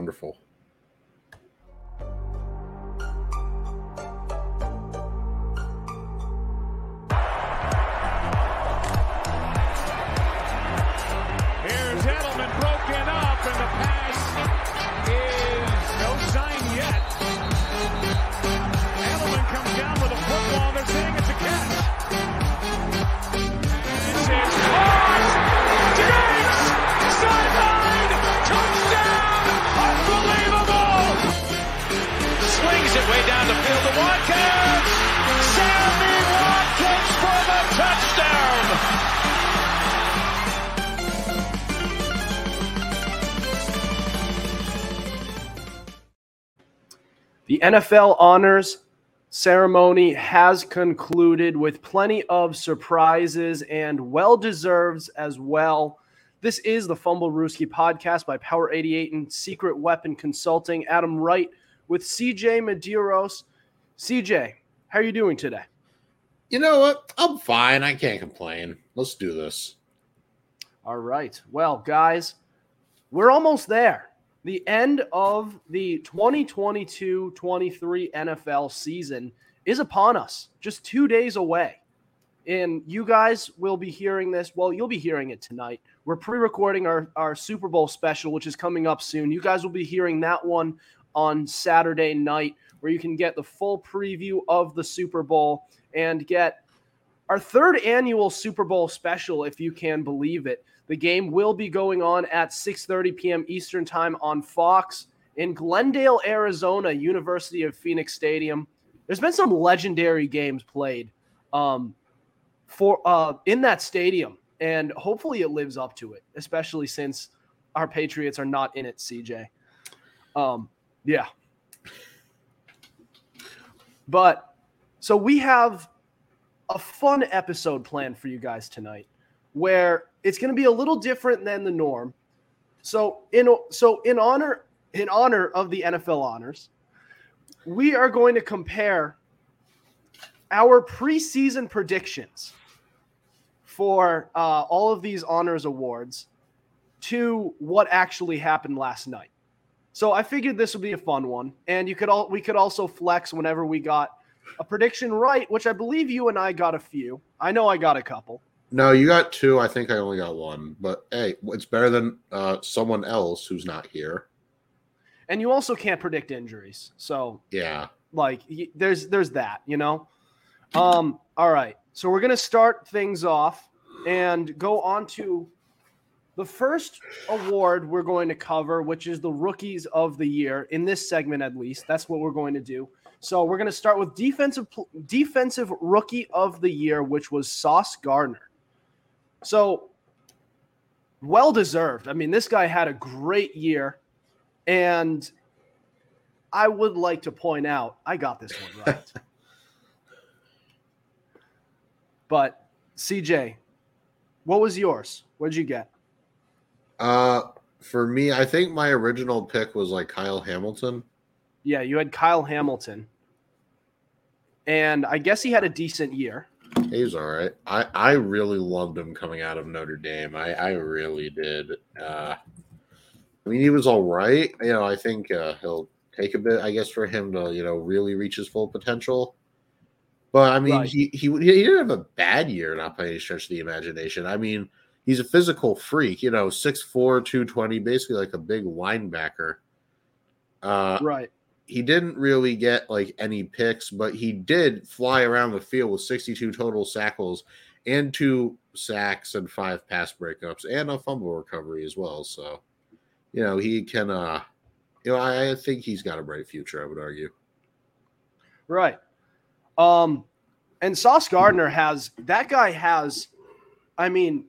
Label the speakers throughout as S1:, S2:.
S1: wonderful.
S2: Here's Edelman broken up, and the pass is no sign yet. Edelman comes down with a football. They're saying it's a catch. Way down the field to Watkins. Sammy Watkins for the touchdown.
S3: The NFL honors ceremony has concluded with plenty of surprises and well deserves as well. This is the Fumblerooski podcast by Power 88 and Secret Weapon Consulting. Adam Wright with CJ Medeiros. CJ, how are you doing today?
S1: You know what? I'm fine. I can't complain. Let's do this.
S3: All right. Well, guys, we're almost there. The end of the 2022 23 NFL season is upon us, just two days away. And you guys will be hearing this. Well, you'll be hearing it tonight. We're pre recording our, our Super Bowl special, which is coming up soon. You guys will be hearing that one on Saturday night, where you can get the full preview of the Super Bowl and get our third annual Super Bowl special, if you can believe it. The game will be going on at 6:30 p.m. Eastern Time on Fox in Glendale, Arizona, University of Phoenix Stadium. There's been some legendary games played um, for uh, in that stadium, and hopefully it lives up to it, especially since our Patriots are not in it. CJ, um, yeah, but so we have a fun episode planned for you guys tonight where it's going to be a little different than the norm. So in so in honor in honor of the NFL honors, we are going to compare our preseason predictions for uh, all of these honors awards to what actually happened last night. So I figured this would be a fun one, and you could all we could also flex whenever we got a prediction right, which I believe you and I got a few. I know I got a couple.
S1: No, you got two. I think I only got one. But hey, it's better than uh, someone else who's not here.
S3: And you also can't predict injuries. So
S1: Yeah.
S3: like there's there's that, you know. Um all right. So we're going to start things off and go on to the first award we're going to cover, which is the rookies of the year in this segment at least. That's what we're going to do. So we're going to start with defensive defensive rookie of the year, which was Sauce Gardner. So well deserved. I mean, this guy had a great year, and I would like to point out I got this one right. but CJ, what was yours? What did you get?
S1: Uh, for me, I think my original pick was like Kyle Hamilton.
S3: Yeah, you had Kyle Hamilton. And I guess he had a decent year.
S1: He's all right. I, I really loved him coming out of Notre Dame. I, I really did. Uh, I mean, he was all right. You know, I think uh, he'll take a bit, I guess, for him to, you know, really reach his full potential. But I mean,
S3: Right.
S1: he, he he didn't have a bad year, not by any stretch of the imagination. I mean, he's a physical freak, you know, 6'4, 220, basically like a big linebacker. Uh,
S3: Right.
S1: he didn't really get like any picks, but he did fly around the field with 62 total sackles and two sacks and five pass breakups and a fumble recovery as well. So, you know, he can, uh, you know, I, I think he's got a bright future, I would argue.
S3: Right. Um, and Sauce Gardner has that guy has, I mean,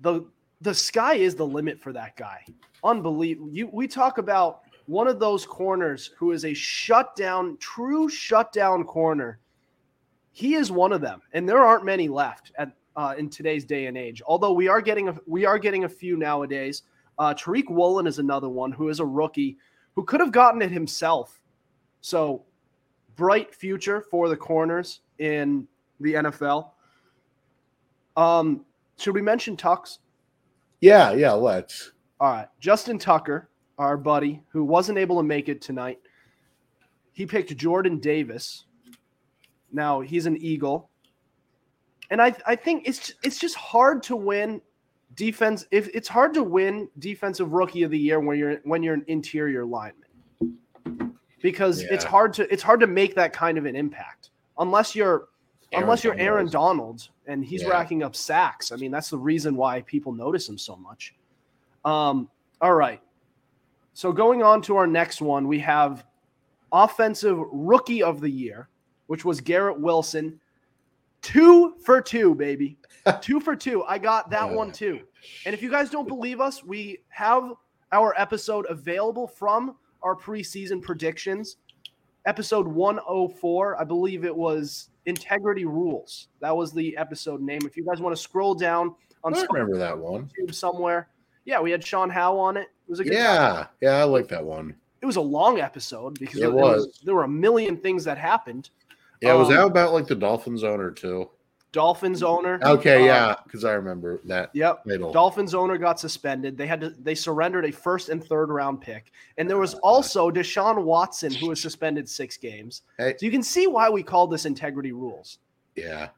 S3: the the sky is the limit for that guy. Unbelievable. You we talk about one of those corners who is a shutdown, true shutdown corner. He is one of them, and there aren't many left at uh, in today's day and age. Although we are getting a, we are getting a few nowadays. Uh, Tariq Woolen is another one who is a rookie who could have gotten it himself. So bright future for the corners in the NFL. Um, should we mention Tux?
S1: Yeah, yeah, let's.
S3: All right, Justin Tucker, our buddy, who wasn't able to make it tonight, he picked Jordan Davis. Now he's an Eagle, and I I think it's it's just hard to win defense. If it's hard to win defensive rookie of the year when you're when you're an interior lineman, because it's hard to it's hard to make that kind of an impact unless you're
S1: Aaron
S3: unless you're Aaron
S1: Donald.
S3: And he's
S1: Yeah.
S3: racking up sacks. I mean, that's the reason why people notice him so much. Um, all right. So going on to our next one, we have offensive rookie of the year, which was Garrett Wilson. Two for two, baby. two for two. I got that one too. And if you guys don't believe us, we have our episode available from our preseason predictions. Episode 104, I believe it was Integrity Rules. That was the episode name. If you guys want to scroll down on
S1: I remember that one.
S3: YouTube somewhere, yeah, we had Sean Howe on it. It was a good time.
S1: Yeah, yeah, I like that one.
S3: It was a long episode because
S1: It
S3: there, was.
S1: was.
S3: there were a million things that happened.
S1: Yeah, was
S3: Um,
S1: that about like the Dolphins owner too?
S3: Dolphins owner.
S1: Okay,
S3: uh,
S1: yeah, because I remember that
S3: Yep.
S1: title.
S3: Dolphins owner got suspended. They had to they surrendered a first and third round pick. And there was also Deshaun Watson who was suspended six games.
S1: Hey.
S3: So you can see why we call this integrity rules.
S1: yeah,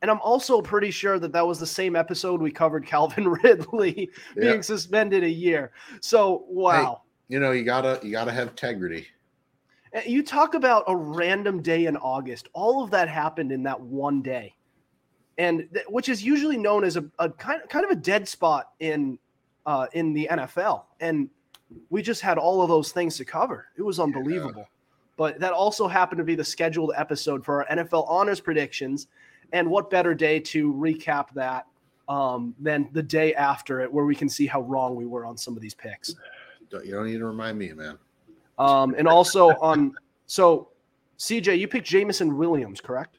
S3: And I'm also pretty sure that that was the same episode we covered Calvin Ridley being
S1: Yeah.
S3: suspended a year. So wow.
S1: you know you gotta you gotta have integrity.
S3: You talk about a random day in August. All of that happened in that one day, and th- which is usually known as a, a kind kind of a dead spot in uh, in the NFL. And we just had all of those things to cover. It was unbelievable. But that also happened to be the scheduled episode for our NFL honors predictions. And what better day to recap that um, than the day after it, where we can see how wrong we were on some of these picks.
S1: Don't- You don't need to remind me, man.
S3: Um, and also on so CJ, you picked Jameson Williams, correct?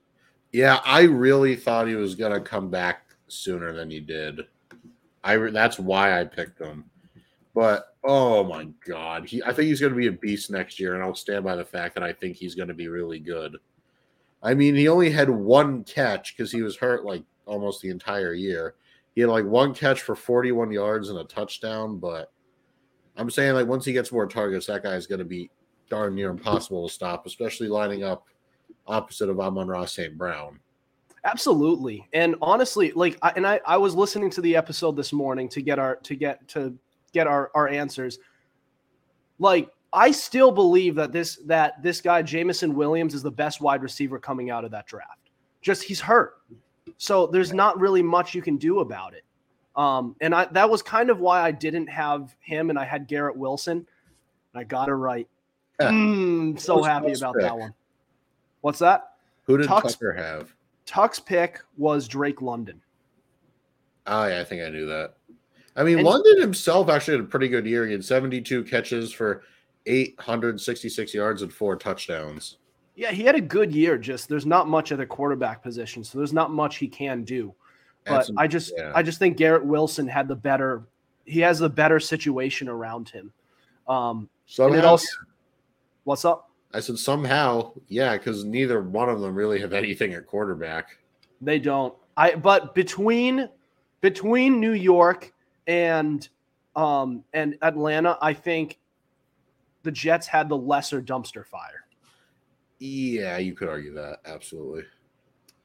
S1: Yeah, I really thought he was gonna come back sooner than he did. I that's why I picked him. But oh my god, he I think he's gonna be a beast next year, and I'll stand by the fact that I think he's gonna be really good. I mean, he only had one catch because he was hurt like almost the entire year. He had like one catch for 41 yards and a touchdown, but I'm saying like once he gets more targets, that guy is gonna be darn near impossible to stop, especially lining up opposite of Amon-Ra St. Brown.
S3: Absolutely. And honestly, like I, and I, I was listening to the episode this morning to get our to get to get our, our answers. Like I still believe that this that this guy Jameson Williams is the best wide receiver coming out of that draft. Just he's hurt. So there's not really much you can do about it. Um, and I that was kind of why I didn't have him and I had Garrett Wilson. And I got it right.
S1: Yeah.
S3: Mm, so happy about
S1: pick?
S3: that one. What's that?
S1: Who did
S3: Tuck's-
S1: Tucker have?
S3: Tuck's pick was Drake London.
S1: Oh, yeah, I think I knew that. I mean,
S3: And-
S1: London himself actually had a pretty good year. He had 72 catches for 866 yards and four touchdowns.
S3: Yeah, he had a good year. Just there's not much at the quarterback position, so there's not much he can do. But
S1: some-
S3: I just
S1: yeah.
S3: I just think Garrett Wilson had the better he has the better situation around him. Um and it also what's up?
S1: I said somehow, yeah, because neither one of them really have anything at quarterback.
S3: They don't. I but between between New York and um and Atlanta, I think the Jets had the lesser dumpster fire.
S1: Yeah, you could argue that. Absolutely.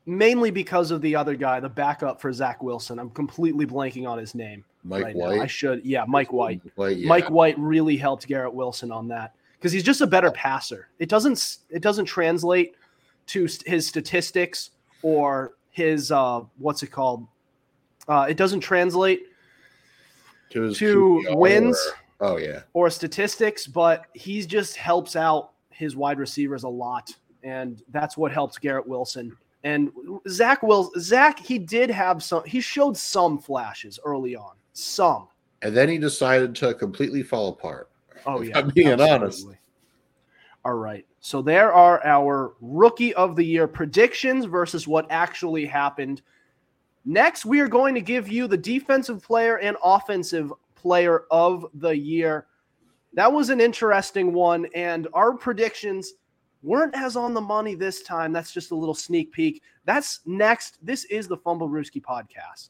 S3: Mainly because of the other guy, the backup for Zach Wilson. I'm completely blanking on his name.
S1: Mike
S3: right now.
S1: White.
S3: I should, yeah, Mike White.
S1: White, yeah.
S3: Mike White really helped Garrett Wilson on that because he's just a better passer. It doesn't it doesn't translate to his statistics or his uh what's it called? Uh, it doesn't translate
S1: to, his
S3: to wins
S1: or- oh, yeah.
S3: or statistics, but he just helps out his wide receivers a lot, and that's what helps Garrett Wilson. And Zach will Zach he did have some he showed some flashes early on, some.
S1: And then he decided to completely fall apart.
S3: Oh yeah,
S1: I'm being honest.
S3: All right. So there are our rookie of the year predictions versus what actually happened. Next, we are going to give you the defensive player and offensive player of the year. That was an interesting one, and our predictions weren't as on the money this time. That's just a little sneak peek. That's next. This is the Fumblerooski podcast.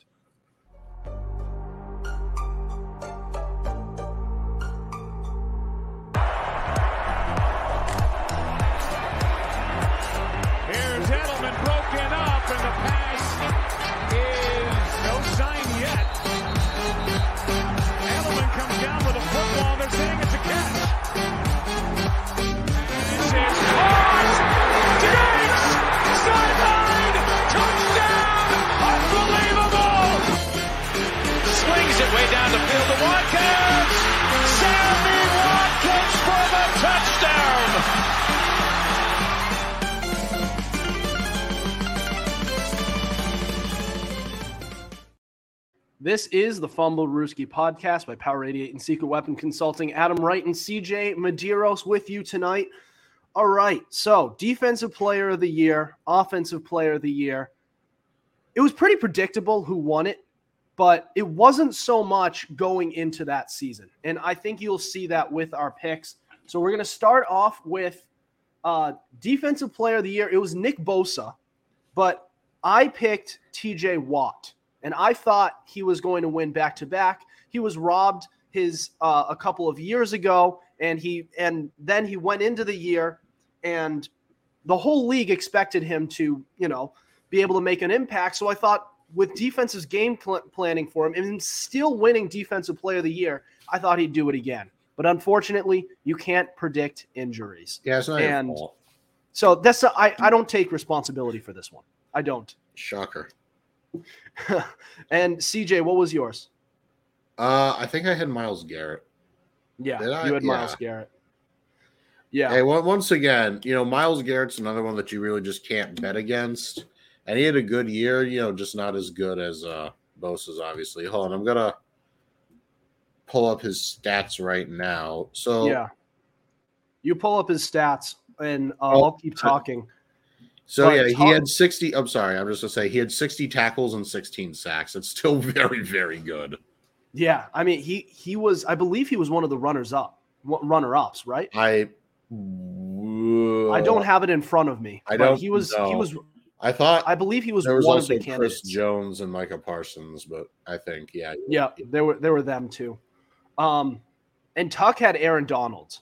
S3: This is the Fumblerooski podcast by Power 88 and Secret Weapon Consulting. Adam Wright and CJ Medeiros with you tonight. All right. So, defensive player of the year, offensive player of the year. It was pretty predictable who won it, but it wasn't so much going into that season. And I think you'll see that with our picks. So, we're going to start off with uh, defensive player of the year. It was Nick Bosa, but I picked TJ Watt and I thought he was going to win back to back. He was robbed his uh, a couple of years ago, and he and then he went into the year, and the whole league expected him to you know be able to make an impact. So I thought with defense's game pl- planning for him and still winning defensive player of the year, I thought he'd do it again. But unfortunately, you can't predict injuries.
S1: Yeah, it's not
S3: And-
S1: your fault.
S3: So that's a, I, I don't take responsibility for this one. I don't.
S1: Shocker.
S3: and CJ, what was yours?
S1: Uh, I think I had Myles Garrett.
S3: Yeah,
S1: I?
S3: you had
S1: Myles
S3: Garrett. Yeah,
S1: Hey, on- once again, you know, Myles Garrett's another one that you really just can't bet against. And he had a good year, you know, just not as good as uh Bosa's obviously. Hold on, I'm gonna pull up his stats right now. So
S3: yeah. You pull up his stats, and uh,
S1: Oh,
S3: I'll keep talking.
S1: So
S3: But
S1: yeah, he had 60. I'm sorry, I'm just gonna say he had 60 tackles and 16 sacks. It's still very, very good.
S3: Yeah, I mean, he he was, I believe, he was one of the runners up, runner ups, right?
S1: I
S3: I don't have it in front of me.
S1: I don't
S3: He was, he
S1: know.
S3: was,
S1: I thought
S3: I believe he was
S1: there was
S3: one of
S1: also
S3: the
S1: Chris
S3: candidates.
S1: Jones and Micah Parsons, but I think yeah,
S3: Yeah, there were there were them too. Um, and Tuck had Aaron Donald,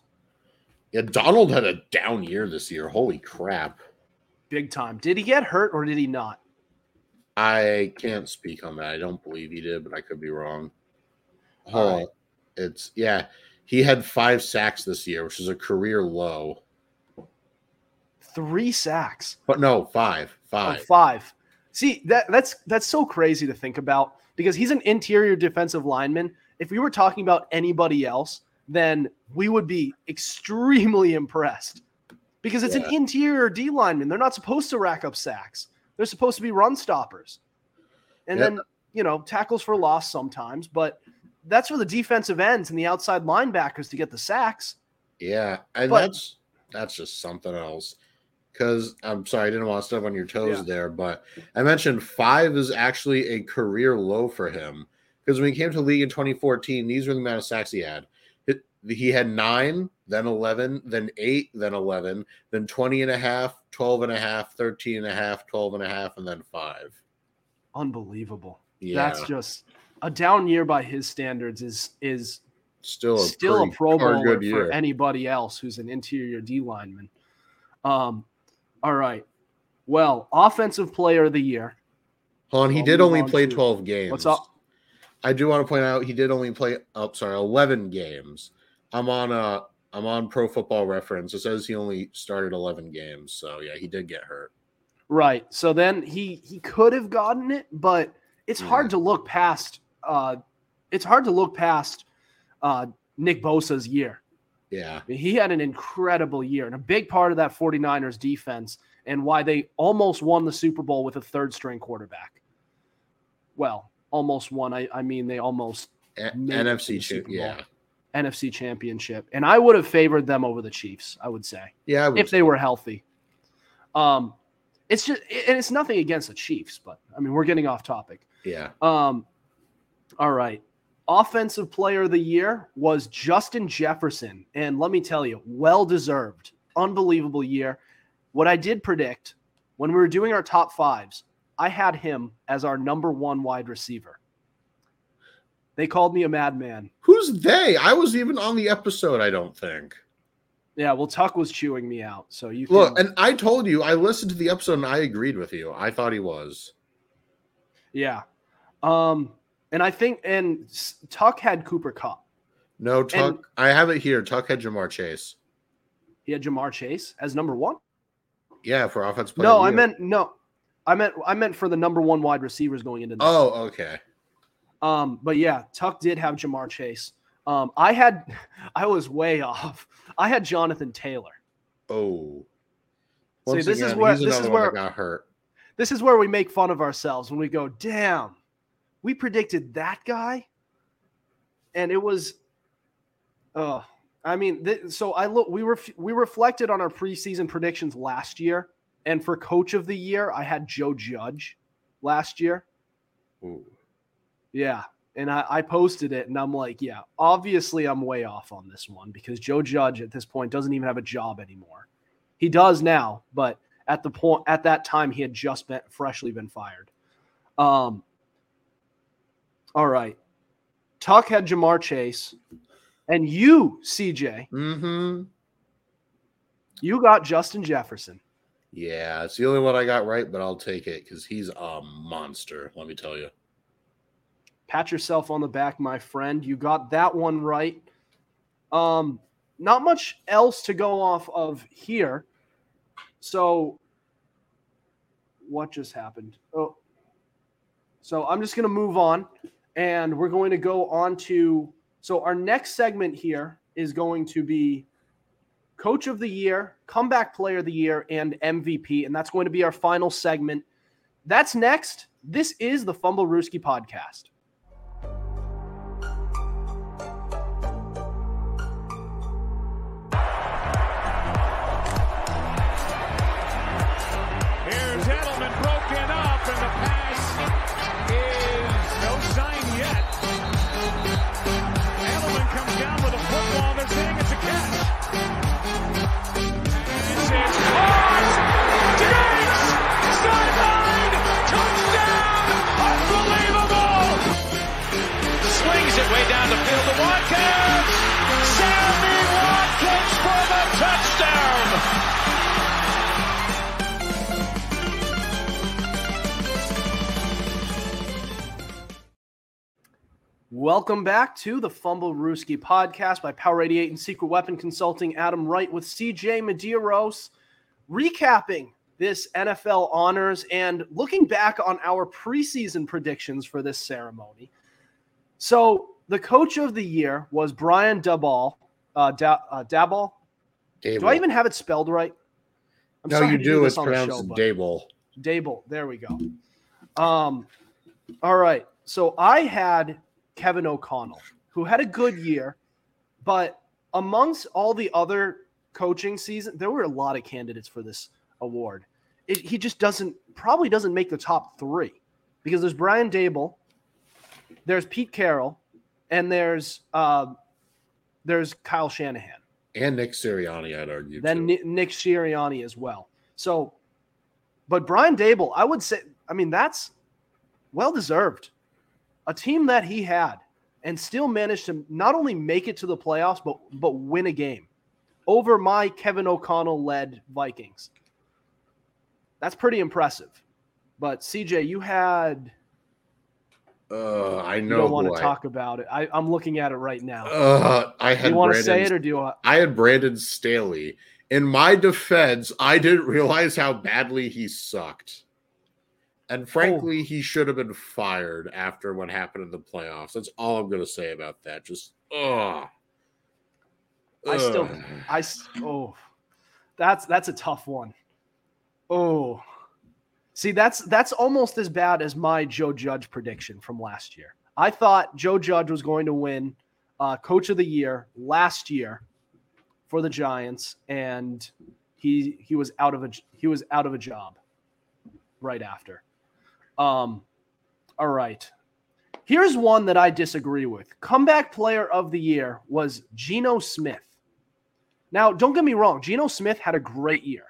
S1: yeah. Donald had a down year this year. Holy crap!
S3: Big time. Did he get hurt or did he not?
S1: I can't speak on that. I don't believe he did, but I could be wrong.
S3: All right.
S1: It's yeah. He had five sacks this year, which is a career low.
S3: Three sacks.
S1: But no, five,
S3: Oh,
S1: five.
S3: five. See that that's that's so crazy to think about because he's an interior defensive lineman. If we were talking about anybody else, then we would be extremely impressed because it's
S1: Yeah.
S3: an interior D lineman. They're not supposed to rack up sacks. They're supposed to be run stoppers, and
S1: Yep.
S3: then you know tackles for loss sometimes. But that's for the defensive ends and the outside linebackers to get the sacks.
S1: Yeah, and
S3: But-
S1: that's that's just something else. Because I'm sorry, I didn't want to step on your toes
S3: Yeah.
S1: there, but I mentioned five is actually a career low for him. Because when he came to the league in 2014, these were the amount of sacks he had. He had nine, then 11, then eight, then 11, then 20 and a half, 12 and a half, 13 and a half, 12 and a half, and then five.
S3: Unbelievable.
S1: Yeah,
S3: That's just a down year by his standards. Is is
S1: still a
S3: still a Pro Bowler
S1: good year.
S3: for anybody else who's an interior D lineman. Um, all right. Well, offensive player of the year.
S1: Hold on, he
S3: I'll
S1: did only
S3: on
S1: play
S3: to-
S1: 12 games.
S3: What's up?
S1: I do want to point out he did only play oh sorry, 11 games. I'm on uh I'm on Pro Football Reference. It says he only started 11 games. So yeah, he did get hurt.
S3: Right. So then he he could have gotten it, but it's
S1: Yeah.
S3: hard to look past. Uh, it's hard to look past uh, Nick Bosa's year.
S1: Yeah.
S3: He had an incredible year and a big part of that 49ers defense and why they almost won the Super Bowl with a third string quarterback. Well, almost won. I, I mean, they almost
S1: A-
S3: Made it to
S1: NFC
S3: the Super Bowl.
S1: yeah.
S3: NFC championship. And I would have favored them over the Chiefs, I would say,
S1: Yeah, would
S3: if they were healthy. Um, it's just, and it's nothing against the Chiefs, but I mean, we're getting off topic.
S1: yeah.
S3: Um, all right. Offensive player of the year was Justin Jefferson. And let me tell you, well deserved. Unbelievable year. What I did predict when we were doing our top fives, I had him as our number one wide receiver. They called me a madman.
S1: Who's they? I was even on the episode, I don't think.
S3: Yeah, well, Tuck was chewing me out. So you can,
S1: Look, and I told you I listened to the episode and I agreed with you. I thought he was.
S3: yeah. Um, and I think, and Tuck had Cooper Kupp.
S1: No, Tuck. I have it here. Tuck had Ja'Marr Chase.
S3: He had Ja'Marr Chase as number one.
S1: Yeah, for offense player.
S3: No, I meant no. I meant I meant for the number one wide receivers going into this.
S1: Oh, okay.
S3: Um, but yeah, Tuck did have Ja'Marr Chase. Um, I had I was way off. I had Jonathan Taylor.
S1: Oh.
S3: See,
S1: Once
S3: this is where- this is where-
S1: got hurt.
S3: This is where we make fun of ourselves when we go, damn, we predicted that guy, and it was, uh, I mean, th- so I look, we were we reflected on our preseason predictions last year, and for coach of the year, I had Joe Judge last year.
S1: Ooh.
S3: Yeah. And I, I posted it and I'm like, yeah, obviously I'm way off on this one because Joe Judge at this point doesn't even have a job anymore. He does now, but at the point at that time he had just been freshly been fired. Um all right. Tuck had Ja'Marr Chase. And you, CJ,
S1: Mm-hmm.
S3: you got Justin Jefferson.
S1: Yeah, it's the only one I got right, but I'll take it because he's a monster. Let me tell you.
S3: Pat yourself on the back, my friend. You got that one right. Um, not much else to go off of here. So, what just happened? Oh, so I'm just going to move on, and we're going to go on to. So our next segment here is going to be Coach of the Year, Comeback Player of the Year, and MVP, and that's going to be our final segment. That's next. This is the Fumblerooski podcast. Welcome back to the Fumblerooski podcast by Power 88 and Secret Weapon Consulting. Adam Wright with CJ Medeiros, recapping this NFL honors and looking back on our preseason predictions for this ceremony. So, the coach of the year was Brian Daboll. Uh, da- uh, Daboll. Do I even have it spelled right? I'm
S1: no, you
S3: to
S1: do. It's pronounced
S3: show,
S1: Daboll.
S3: Daboll. There we go. Um, all right. So I had Kevin O'Connell, who had a good year, but amongst all the other coaching season, there were a lot of candidates for this award. It, he just doesn't probably doesn't make the top three because there's Brian Daboll, there's Pete Carroll, and there's uh, there's Kyle Shanahan
S1: And Nick Sirianni, I'd argue.
S3: then
S1: too.
S3: Nick Sirianni as well. So, but Brian Daboll, I would say, I mean, that's well deserved. A team that he had and still managed to not only make it to the playoffs, but but win a game over my Kevin O'Connell led Vikings. That's pretty impressive. But CJ, you had
S1: Uh, I
S3: you
S1: know.
S3: don't want to
S1: I-
S3: talk about it. I, I'm looking at it right now.
S1: Uh, I
S3: do
S1: had
S3: you want to say it or do you? Want,
S1: I had Brandon Staley. In my defense, I didn't realize how badly he sucked. And frankly, he should have been fired after what happened in the playoffs. That's all I'm going to say about that. Just, ugh.
S3: I still. I oh, that's that's a tough one. Oh, see, that's that's almost as bad as my Joe Judge prediction from last year. I thought Joe Judge was going to win uh, Coach of the Year last year for the Giants, and he he was out of a he was out of a job right after. Um, all right. Here's one that I disagree with. Comeback player of the year was Geno Smith. Now, don't get me wrong, Geno Smith had a great year.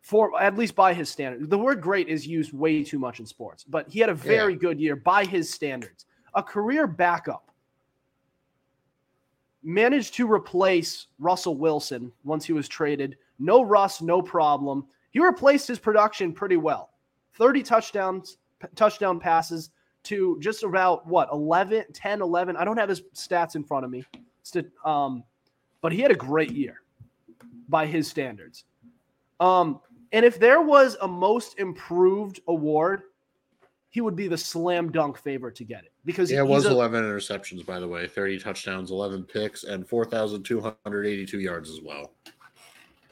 S3: For at least by his standards. The word great is used way too much in sports, but he had a very good year by his standards. A career backup. Managed to replace Russell Wilson once he was traded. No Russ, no problem. He replaced his production pretty well. 30 touchdowns, p- touchdown passes to just about what 11 10 11 i don't have his stats in front of me um, but he had a great year by his standards. Um, and if there was a most improved award he would be the slam dunk favorite to get it because
S1: Yeah, it was
S3: a-
S1: 11 interceptions, by the way, 30 touchdowns, 11 picks, and 4,282 yards as well.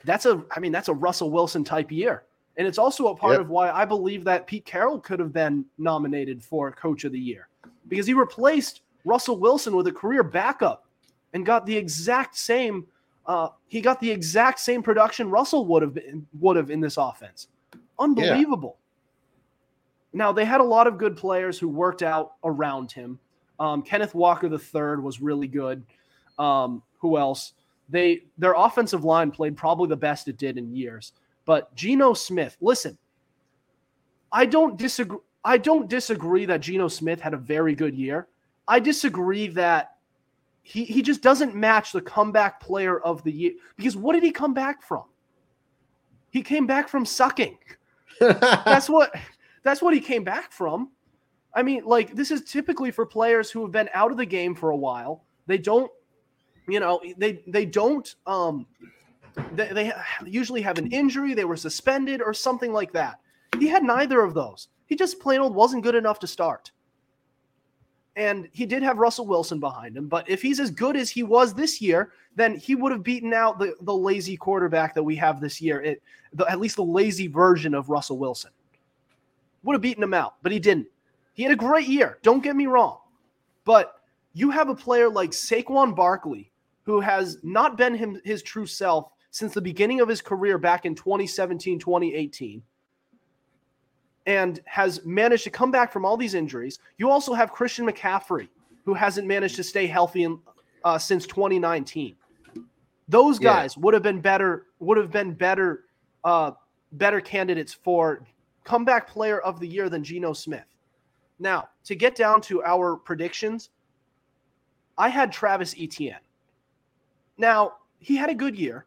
S3: that's a i mean that's a russell wilson type year And it's also a part
S1: Yep.
S3: of why I believe that Pete Carroll could have been nominated for Coach of the Year because he replaced Russell Wilson with a career backup and got the exact same. Uh, he got the exact same production Russell would have been, would have in this offense. Unbelievable. Now they had a lot of good players who worked out around him. Um, Kenneth Walker III was really good. Um, who else? They their offensive line played probably the best it did in years. But Geno Smith, listen, I don't disagree. I don't disagree that Geno Smith had a very good year. I disagree that he he just doesn't match the comeback player of the year because what did he come back from? He came back from sucking. That's what that's what he came back from. I mean, like this is typically for players who have been out of the game for a while. They don't, you know, they they don't um they, they usually have an injury, they were suspended or something like that. He had neither of those. He just plain old wasn't good enough to start. And he did have Russell Wilson behind him, but if he's as good as he was this year, then he would have beaten out the, the lazy quarterback that we have this year. It, the, at least the lazy version of Russell Wilson would have beaten him out, but he didn't. He had a great year. Don't get me wrong, but you have a player like Saquon Barkley who has not been him, his true self since the beginning of his career back in 2017, 2018 and has managed to come back from all these injuries. You also have Christian McCaffrey, who hasn't managed to stay healthy in, uh, since 2019. Those
S1: Yeah.
S3: guys would have been better. Would have been better, uh, better candidates for comeback player of the year than Geno Smith. Now, to get down to our predictions, I had Travis Etienne. Now, he had a good year,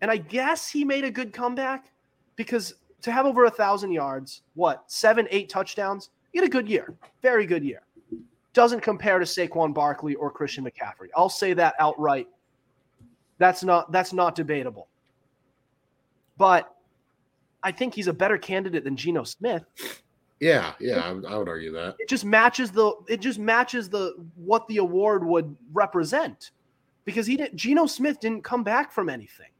S3: and I guess he made a good comeback because to have over a thousand yards, what seven, eight touchdowns, he had a good year, very good year. Doesn't compare to Saquon Barkley or Christian McCaffrey. I'll say that outright. That's not that's not debatable. But I think he's a better candidate than Geno Smith.
S1: yeah, yeah, I, I would argue that.
S3: It just matches the it just matches the what the award would represent. Because he didn't Geno Smith didn't come back from anything.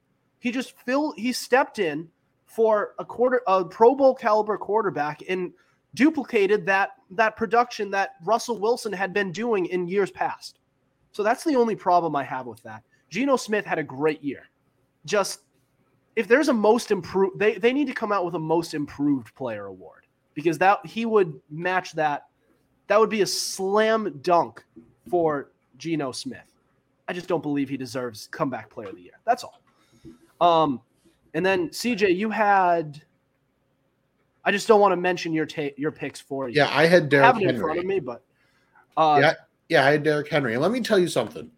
S3: He just filled he stepped in for a quarter a Pro Bowl caliber quarterback and duplicated that that production that Russell Wilson had been doing in years past. So that's the only problem I have with that. Geno Smith had a great year. Just if there's a most improved they, they need to come out with a most improved player award because that he would match that that would be a slam dunk for Geno Smith. I just don't believe he deserves comeback player of the year. That's all. Um and then CJ, you had. I just don't want to mention your ta- your picks for you.
S1: Yeah, I had
S3: I
S1: Derrick
S3: have it in front
S1: Henry.
S3: of me, but uh,
S1: Yeah. Yeah, I had Derrick Henry. And let me tell you something.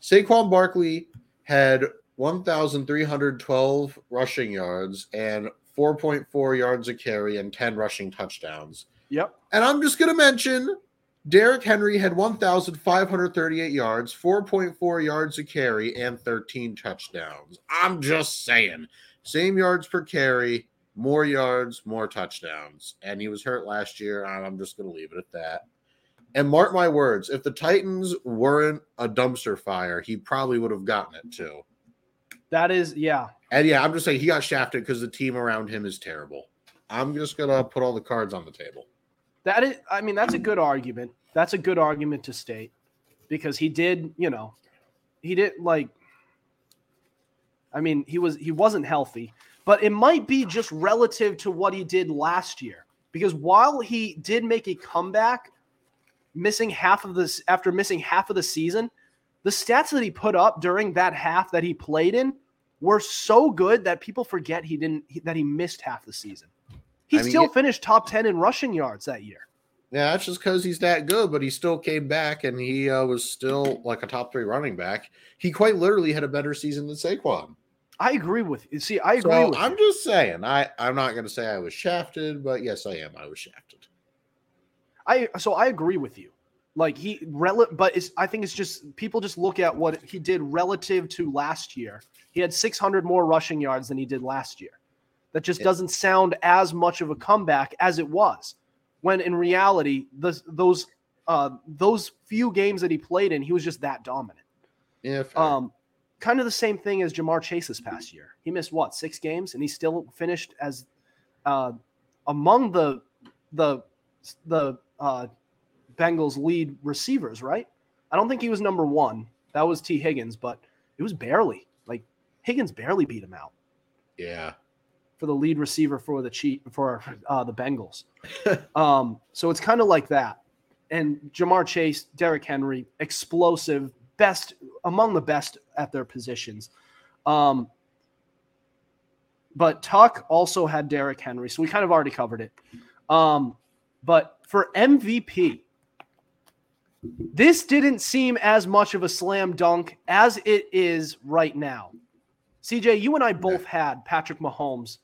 S1: Saquon Barkley had 1,312 rushing yards and 4.4 yards a carry and 10 rushing touchdowns.
S3: yep,
S1: And I'm just going to mention Derrick Henry had 1,538 yards, 4.4 yards a carry, and 13 touchdowns. I'm just saying. Same yards per carry, more yards, more touchdowns. And he was hurt last year. I'm just going to leave it at that. And mark my words, if the Titans weren't a dumpster fire, he probably would have gotten it too.
S3: that is yeah.
S1: And yeah, I'm just saying he got shafted because the team around him is terrible. I'm just going to put all the cards on the table.
S3: That is, I mean, that's a good argument. That's a good argument to state because he did, you know, he did like. I mean, he was he wasn't healthy, but it might be just relative to what he did last year. Because while he did make a comeback, missing half of this after missing half of the season, the stats that he put up during that half that he played in were so good that people forget he didn't that he missed half the season. He
S1: I mean,
S3: still
S1: it-
S3: finished top 10 in rushing yards that year.
S1: Yeah, that's just because he's that good, but he still came back and he uh, was still like a top three running back. He quite literally had a better season than Saquon.
S3: I agree with you. See, I agree
S1: So I'm
S3: you.
S1: just saying, I, I'm not going to say I was shafted, but yes, I am. I was shafted.
S3: I so I agree with you. Like he rel but it's I think it's just people just look at what he did relative to last year. He had 600 more rushing yards than he did last year. That just
S1: Yeah.
S3: doesn't sound as much of a comeback as it was. When in reality, the, those uh, those few games that he played in, he was just that dominant.
S1: Yeah, fair.
S3: Um, kind of the same thing as Ja'Marr Chase this past year. He missed what six games, and he still finished as uh, among the the the uh, Bengals lead receivers, right? I don't think he was number one. That was Tee Higgins, but it was barely like Higgins barely beat him out
S1: Yeah.
S3: For the lead receiver for the cheat for uh, the Bengals. um, so it's kind of like that. And Ja'Marr Chase, Derrick Henry, explosive, best among the best at their positions. Um, but Tuck also had Derrick Henry, so we kind of already covered it. Um, but for MVP, this didn't seem as much of a slam dunk as it is right now. CJ, you and I both had Patrick Mahomes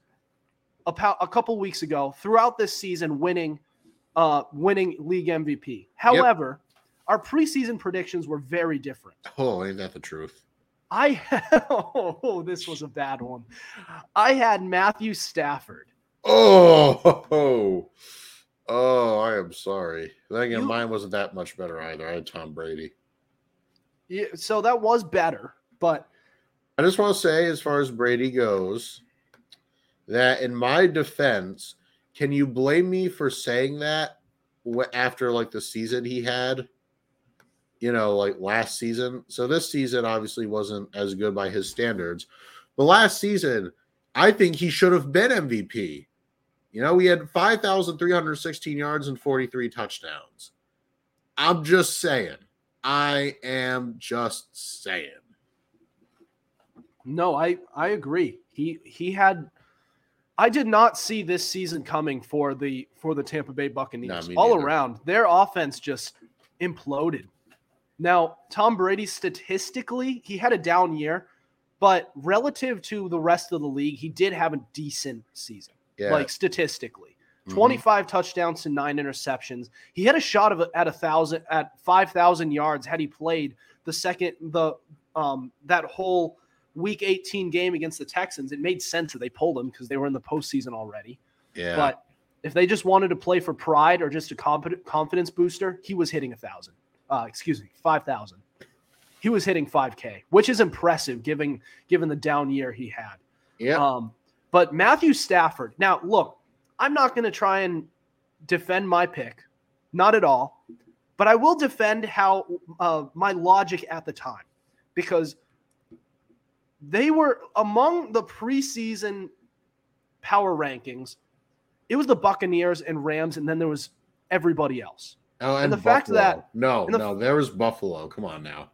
S3: a, a couple weeks ago throughout this season winning uh winning league MVP. However, our preseason predictions were very different.
S1: Oh, ain't that the truth?
S3: I oh, this was a bad one. I had Matthew Stafford.
S1: Oh, oh, oh, I am sorry. Then again,
S3: You-
S1: mine wasn't that much better either. I had Tom Brady.
S3: Yeah, so that was better, but
S1: I just want to say, as far as Brady goes, that in my defense, can you blame me for saying that after like the season he had? You know, like last season. So this season obviously wasn't as good by his standards. But last season, I think he should have been MVP. You know, he had 5,316 yards and 43 touchdowns. I'm just saying. I am just saying.
S3: no, I I agree. He he had I did not see this season coming for the for the Tampa Bay Buccaneers. All
S1: neither.
S3: around, their offense just imploded. Now, Tom Brady statistically, he had a down year, but relative to the rest of the league, he did have a decent season.
S1: Yeah.
S3: Like statistically.
S1: Mhm.
S3: 25 touchdowns to nine interceptions. He had a shot of at a thousand at five thousand yards had he played the second the um that whole week 18 game against the Texans. It made sense that they pulled him because they were in the postseason already.
S1: Yeah.
S3: But if they just wanted to play for pride or just a comp- confidence booster, he was hitting a thousand. Uh, excuse me, five thousand. He was hitting 5K, which is impressive given given the down year he had.
S1: yeah.
S3: Um, but Matthew Stafford. Now, look, I'm not going to try and defend my pick, not at all. But I will defend how uh, my logic at the time, because they were among the preseason power rankings. It was the Buccaneers and Rams, and then there was everybody else
S1: oh,
S3: and the fact
S1: Buffalo.
S3: that-
S1: no,
S3: the-
S1: no, there was Buffalo. Come on now.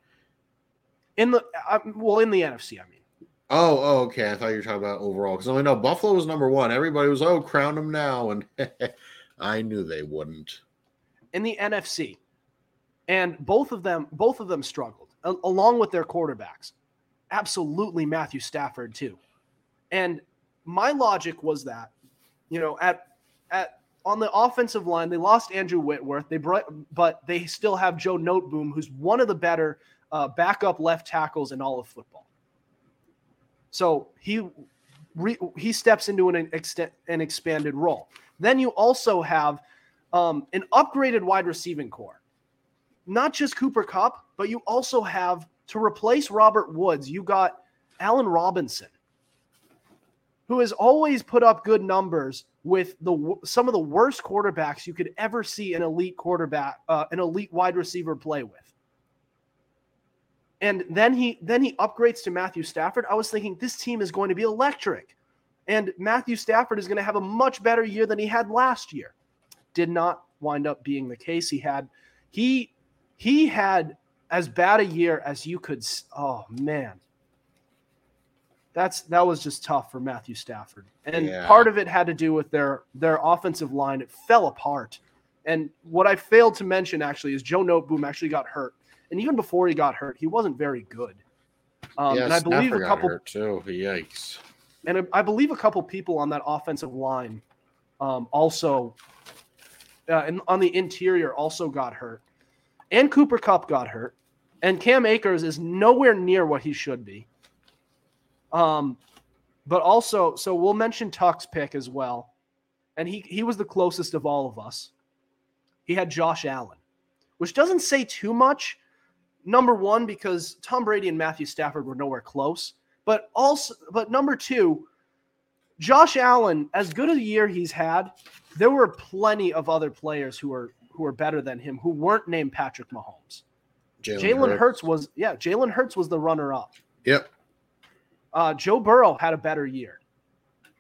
S3: in the uh, well in the NFC. I mean.
S1: Oh, oh, okay. I thought you were talking about overall because I know Buffalo was number one. Everybody was, oh, crown them now, and I knew they wouldn't.
S3: in the NFC, and both of them both of them struggled a- along with their quarterbacks. Absolutely, Matthew Stafford too. And my logic was that, you know, at at on the offensive line, they lost Andrew Whitworth. They brought, but they still have Joe Noteboom, who's one of the better uh, backup left tackles in all of football. So he re, he steps into an extent an expanded role. Then you also have um, an upgraded wide receiving core. Not just Cooper Kupp, but you also have to replace Robert Woods. You got Allen Robinson, who has always put up good numbers with the some of the worst quarterbacks you could ever see an elite quarterback, uh, an elite wide receiver play with. And then he then he upgrades to Matthew Stafford. I was thinking this team is going to be electric, and Matthew Stafford is going to have a much better year than he had last year did not wind up being the case. He had he he had as bad a year as you could. Oh man, that's that was just tough for Matthew Stafford, and
S1: Yeah.
S3: part of it had to do with their their offensive line. It fell apart, and what I failed to mention actually is Joe Noteboom actually got hurt, and even before he got hurt, he wasn't very good. Um, and I believe
S1: Stafford
S3: a couple
S1: too. Yikes.
S3: and I- I believe a couple people on that offensive line um, also uh, and on the interior also got hurt, and Cooper Kupp got hurt, and Cam Akers is nowhere near what he should be. Um, but also, so we'll mention Tuck's pick as well, and he he was the closest of all of us. He had Josh Allen, which doesn't say too much. Number one, because Tom Brady and Matthew Stafford were nowhere close, but also, but number two, Josh Allen, as good a year he's had, there were plenty of other players who are who are better than him who weren't named Patrick Mahomes. Jalen Hurts was yeah, Jalen Hurts was the runner up.
S1: Yep.
S3: Uh, Joe Burrow had a better year.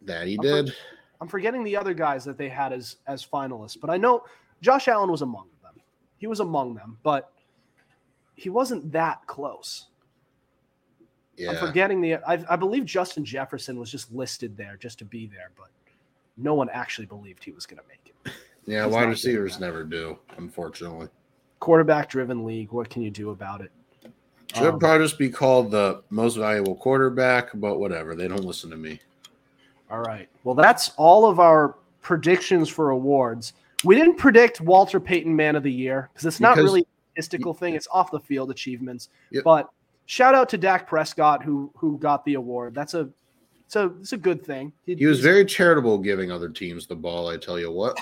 S1: That he
S3: I'm
S1: did.
S3: For, I'm forgetting the other guys that they had as as finalists, but I know Josh Allen was among them. He was among them, but he wasn't that close.
S1: Yeah.
S3: I'm forgetting the. I, I believe Justin Jefferson was just listed there just to be there, but no one actually believed he was going to make it.
S1: Yeah,
S3: He's
S1: wide receivers never do, unfortunately.
S3: Quarterback driven league. What can you do about it?
S1: Should
S3: Um,
S1: probably just be called the most valuable quarterback, but whatever. They don't listen to me.
S3: All right. Well, that's all of our predictions for awards. We didn't predict Walter Payton Man of the Year because it's not
S1: Because-
S3: really a statistical thing. It's off the field achievements.
S1: Yep.
S3: But shout out to Dak Prescott who who got the award. That's a so it's a good thing.
S1: He was very charitable giving other teams the ball, I tell you what.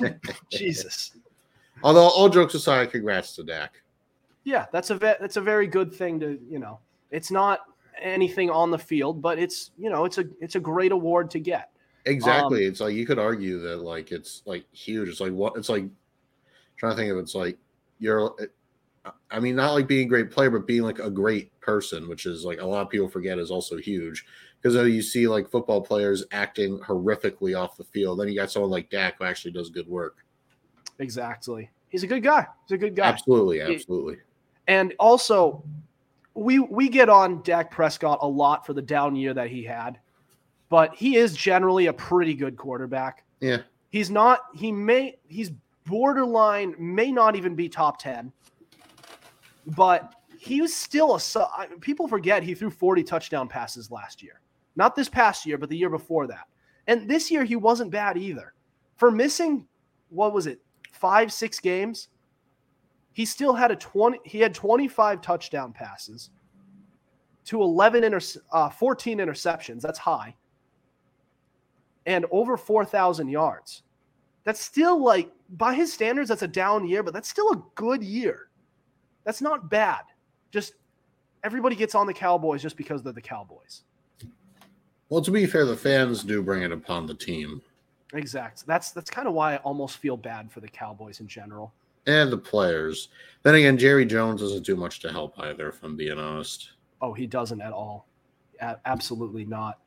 S3: Jesus.
S1: Although all jokes aside, congrats to Dak.
S3: Yeah, that's a ve- that's a very good thing to you know. It's not anything on the field, but it's you know it's a it's a great award to get.
S1: Exactly. Um, it's like you could argue that like it's like huge. It's like what it's like trying to think of it's like you're I mean not like being a great player, but being like a great person, which is like a lot of people forget is also huge. Because though you see like football players acting horrifically off the field, then you got someone like Dak who actually does good work.
S3: Exactly. He's a good guy. He's a good guy.
S1: Absolutely, absolutely.
S3: And also, we we get on Dak Prescott a lot for the down year that he had, but he is generally a pretty good quarterback.
S1: Yeah.
S3: He's not. He may. He's borderline. May not even be top ten. But he was still a. People forget he threw forty touchdown passes last year. Not this past year, but the year before that. And this year he wasn't bad either. For missing, what was it, five six games? He still had a twenty. He had twenty five touchdown passes to eleven inter, uh, fourteen interceptions. That's high and over 4,000 yards. That's still like, by his standards, that's a down year, but that's still a good year. That's not bad. Just everybody gets on the Cowboys just because they're the Cowboys.
S1: Well, to be fair, the fans do bring it upon the team
S3: Exact. That's that's kind of why I almost feel bad for the Cowboys in general.
S1: and the players. Then again, Jerry Jones doesn't do much to help either, if I'm being honest.
S3: Oh, he doesn't at all. A- absolutely not.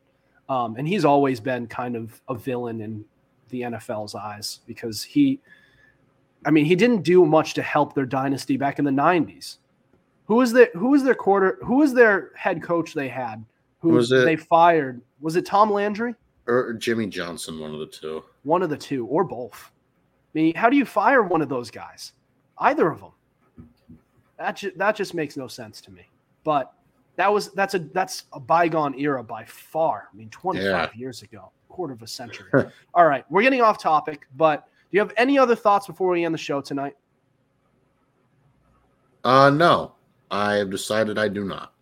S3: Um, and he's always been kind of a villain in the NFL's eyes because he, I mean, he didn't do much to help their dynasty back in the '90s. Who was their Who was their quarter? Who was their head coach they had? Who
S1: Was it-
S3: they fired? Was it Tom Landry?
S1: Or Jimmy Johnson, one of the two.
S3: One of the two, or both. I mean, how do you fire one of those guys? Either of them. That ju- that just makes no sense to me. But that was that's a that's a bygone era by far. I mean, 25
S1: Yeah.
S3: years ago, quarter of a century. All right, we're getting off topic, but do you have any other thoughts before we end the show tonight?
S1: Uh no. I have decided I do not.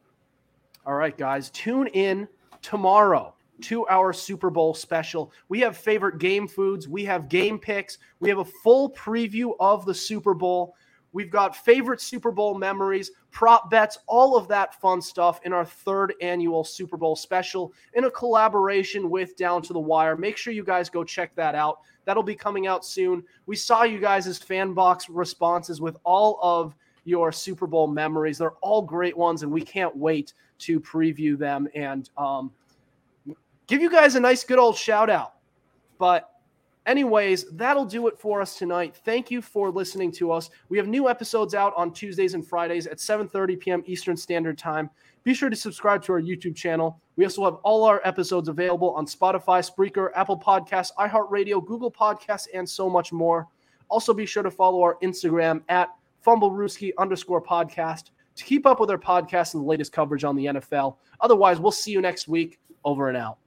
S3: All right, guys, tune in tomorrow to our Super Bowl special. We have favorite game foods, we have game picks, we have a full preview of the Super Bowl. We've got favorite Super Bowl memories, prop bets, all of that fun stuff in our third annual Super Bowl special in a collaboration with Down to the Wire. Make sure you guys go check that out. That'll be coming out soon. We saw you guys' fan box responses with all of your Super Bowl memories. They're all great ones, and we can't wait to preview them and um, give you guys a nice, good old shout out. But, anyways, that'll do it for us tonight. Thank you for listening to us. We have new episodes out on Tuesdays and Fridays at 7:30 p.m. Eastern Standard Time. Be sure to subscribe to our YouTube channel. We also have all our episodes available on Spotify, Spreaker, Apple Podcasts, iHeartRadio, Google Podcasts, and so much more. Also, be sure to follow our Instagram at fumblerooski underscore podcast to keep up with our podcast and the latest coverage on the NFL. Otherwise, we'll see you next week. Over and out.